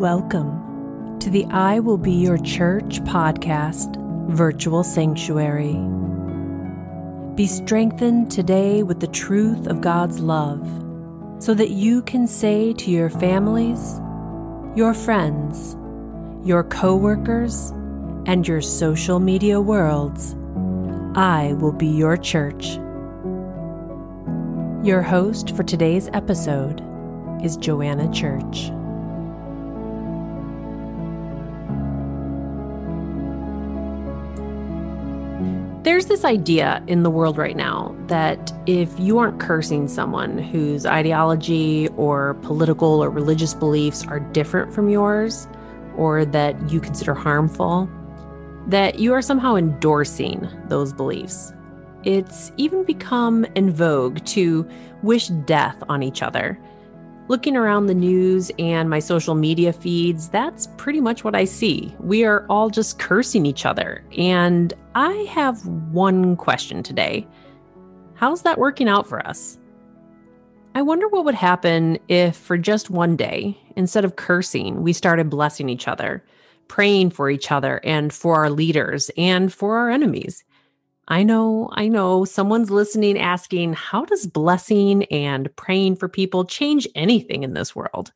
Welcome to the I Will Be Your Church podcast virtual sanctuary. Be strengthened today with the truth of God's love so that you can say to your families, your friends, your coworkers, and your social media worlds, I will be your church. Your host for today's episode is Joanna Church. There's this idea in the world right now that if you aren't cursing someone whose ideology or political or religious beliefs are different from yours, or that you consider harmful, that you are somehow endorsing those beliefs. It's even become in vogue to wish death on each other Looking around the news and my social media feeds, that's pretty much what I see. We are all just cursing each other. And I have one question today How's that working out for us? I wonder what would happen if, for just one day, instead of cursing, we started blessing each other, praying for each other and for our leaders and for our enemies. I know, I know someone's listening asking, how does blessing and praying for people change anything in this world?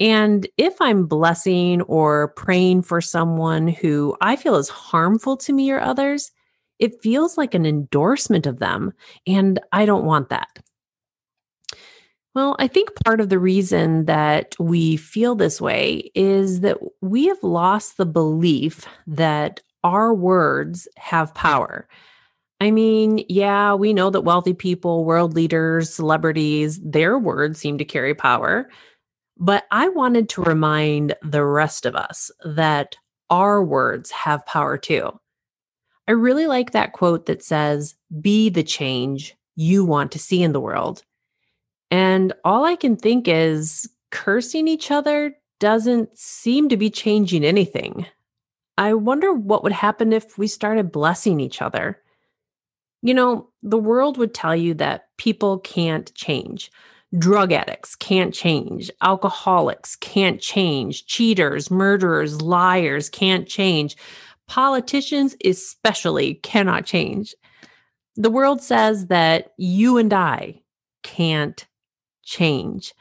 And if I'm blessing or praying for someone who I feel is harmful to me or others, it feels like an endorsement of them. And I don't want that. Well, I think part of the reason that we feel this way is that we have lost the belief that our words have power. I mean, yeah, we know that wealthy people, world leaders, celebrities, their words seem to carry power. But I wanted to remind the rest of us that our words have power too. I really like that quote that says, Be the change you want to see in the world. And all I can think is cursing each other doesn't seem to be changing anything. I wonder what would happen if we started blessing each other. You know, the world would tell you that people can't change. Drug addicts can't change. Alcoholics can't change. Cheaters, murderers, liars can't change. Politicians, especially, cannot change. The world says that you and I can't change.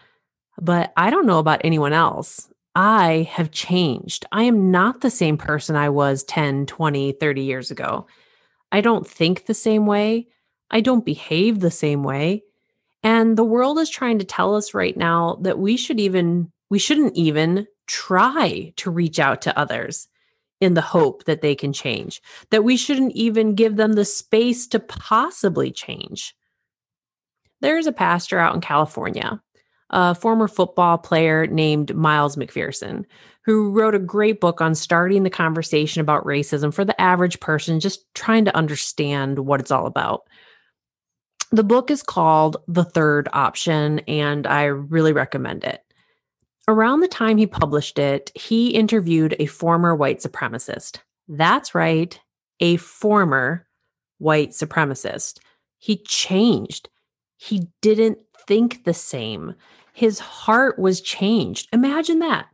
But I don't know about anyone else. I have changed. I am not the same person I was 10, 20, 30 years ago. I don't think the same way. I don't behave the same way. And the world is trying to tell us right now that we should even, we shouldn't even try to reach out to others in the hope that they can change, that we shouldn't even give them the space to possibly change. There's a pastor out in California, a former football player named Miles McPherson, who wrote a great book on starting the conversation about racism for the average person, just trying to understand what it's all about. The book is called The Third Option, and I really recommend it. Around the time he published it, he interviewed a former white supremacist. That's right, a former white supremacist. He changed. He didn't think the same. His heart was changed. Imagine that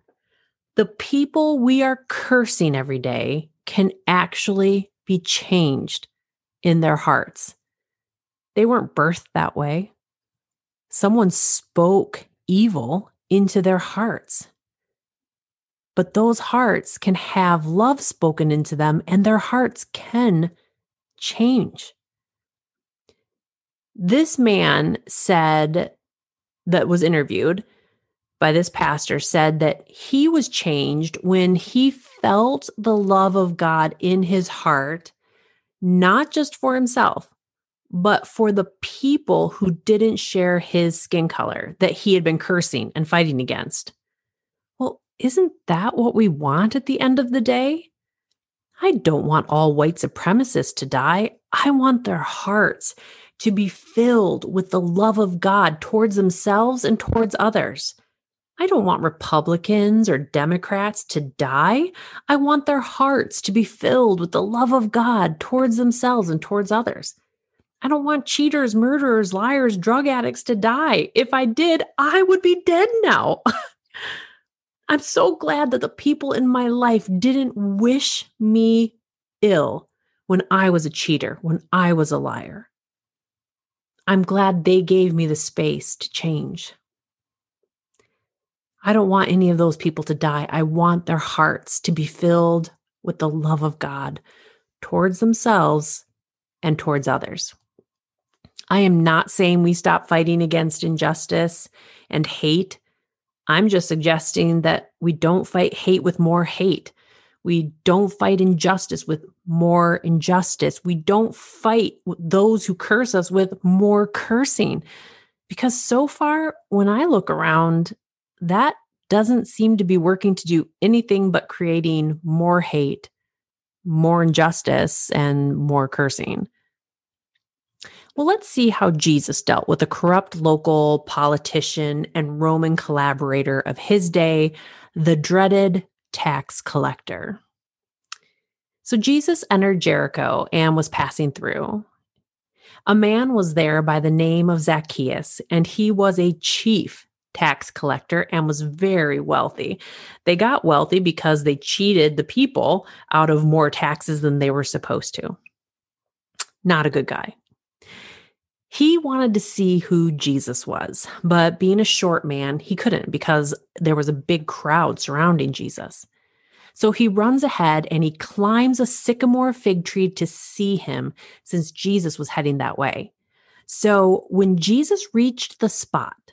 the people we are cursing every day can actually be changed in their hearts. They weren't birthed that way. Someone spoke evil into their hearts. But those hearts can have love spoken into them, and their hearts can change. This man said, that was interviewed, by this pastor said that he was changed when he felt the love of God in his heart, not just for himself, but for the people who didn't share his skin color that he had been cursing and fighting against. Well, isn't that what we want at the end of the day? I don't want all white supremacists to die. I want their hearts to be filled with the love of God towards themselves and towards others. I don't want Republicans or Democrats to die. I want their hearts to be filled with the love of God towards themselves and towards others. I don't want cheaters, murderers, liars, drug addicts to die. If I did, I would be dead now. I'm so glad that the people in my life didn't wish me ill when I was a cheater, when I was a liar. I'm glad they gave me the space to change. I don't want any of those people to die. I want their hearts to be filled with the love of God towards themselves and towards others. I am not saying we stop fighting against injustice and hate. I'm just suggesting that we don't fight hate with more hate. We don't fight injustice with more injustice. We don't fight those who curse us with more cursing. Because so far, when I look around, that doesn't seem to be working to do anything but creating more hate, more injustice, and more cursing. Well, let's see how Jesus dealt with a corrupt local politician and Roman collaborator of his day, the dreaded tax collector. So Jesus entered Jericho and was passing through. A man was there by the name of Zacchaeus, and he was a chief tax collector and was very wealthy. They got wealthy because they cheated the people out of more taxes than they were supposed to. Not a good guy. He wanted to see who Jesus was, but being a short man, he couldn't because there was a big crowd surrounding Jesus. So he runs ahead and he climbs a sycamore fig tree to see him since Jesus was heading that way. So when Jesus reached the spot,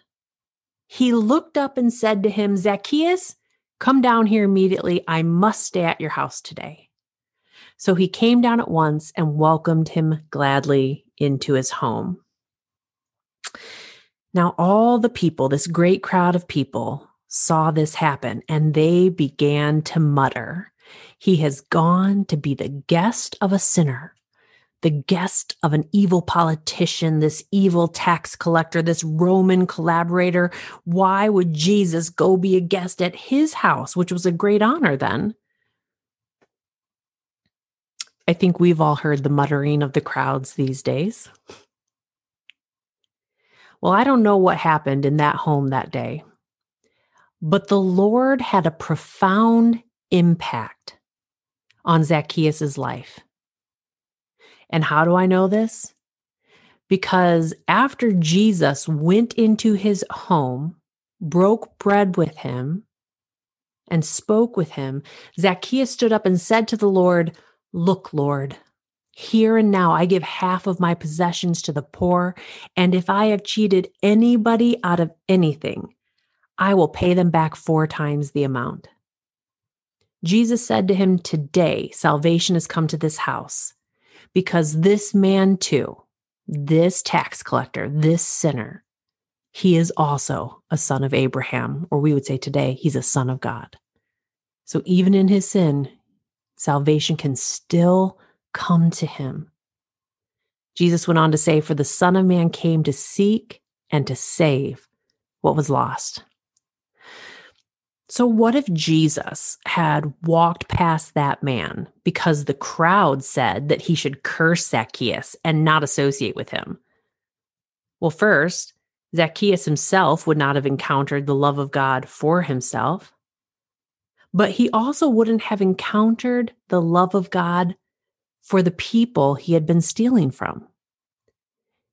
he looked up and said to him, Zacchaeus, come down here immediately. I must stay at your house today. So he came down at once and welcomed him gladly into his home. Now, all the people, this great crowd of people, saw this happen and they began to mutter, He has gone to be the guest of a sinner the guest of an evil politician, this evil tax collector, this Roman collaborator. Why would Jesus go be a guest at his house, which was a great honor then? I think we've all heard the muttering of the crowds these days. Well, I don't know what happened in that home that day, but the Lord had a profound impact on Zacchaeus' life. And how do I know this? Because after Jesus went into his home, broke bread with him, and spoke with him, Zacchaeus stood up and said to the Lord, Look, Lord, here and now I give half of my possessions to the poor, and if I have cheated anybody out of anything, I will pay them back four times the amount. Jesus said to him, Today salvation has come to this house because this man, too, this tax collector, this sinner, he is also a son of Abraham, or we would say today, he's a son of God. So even in his sin, salvation can still come to him. Jesus went on to say, For the Son of Man came to seek and to save what was lost. So, what if Jesus had walked past that man because the crowd said that he should curse Zacchaeus and not associate with him? Well, first, Zacchaeus himself would not have encountered the love of God for himself, but he also wouldn't have encountered the love of God for the people he had been stealing from.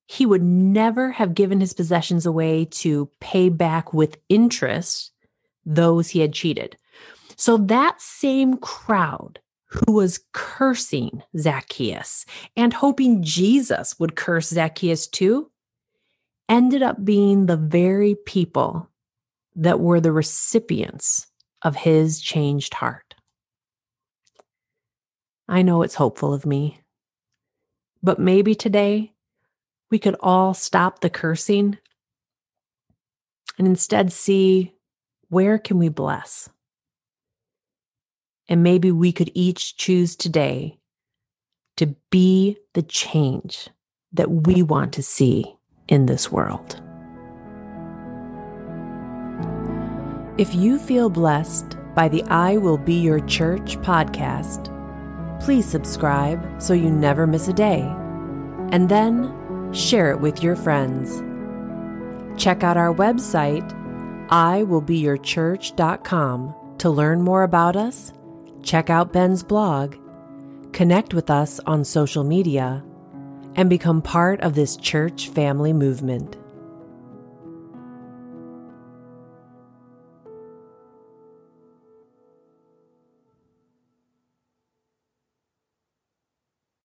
He would never have given his possessions away to pay back with interest those he had cheated. So that same crowd who was cursing Zacchaeus and hoping Jesus would curse Zacchaeus too ended up being the very people that were the recipients of his changed heart. I know it's hopeful of me, but maybe today we could all stop the cursing and instead see where can we bless? And maybe we could each choose today to be the change that we want to see in this world. If you feel blessed by the I Will Be Your Church podcast, please subscribe so you never miss a day. And then share it with your friends. Check out our website iwillbeyourchurch.com to learn more about us, check out Ben's blog, connect with us on social media, and become part of this church family movement.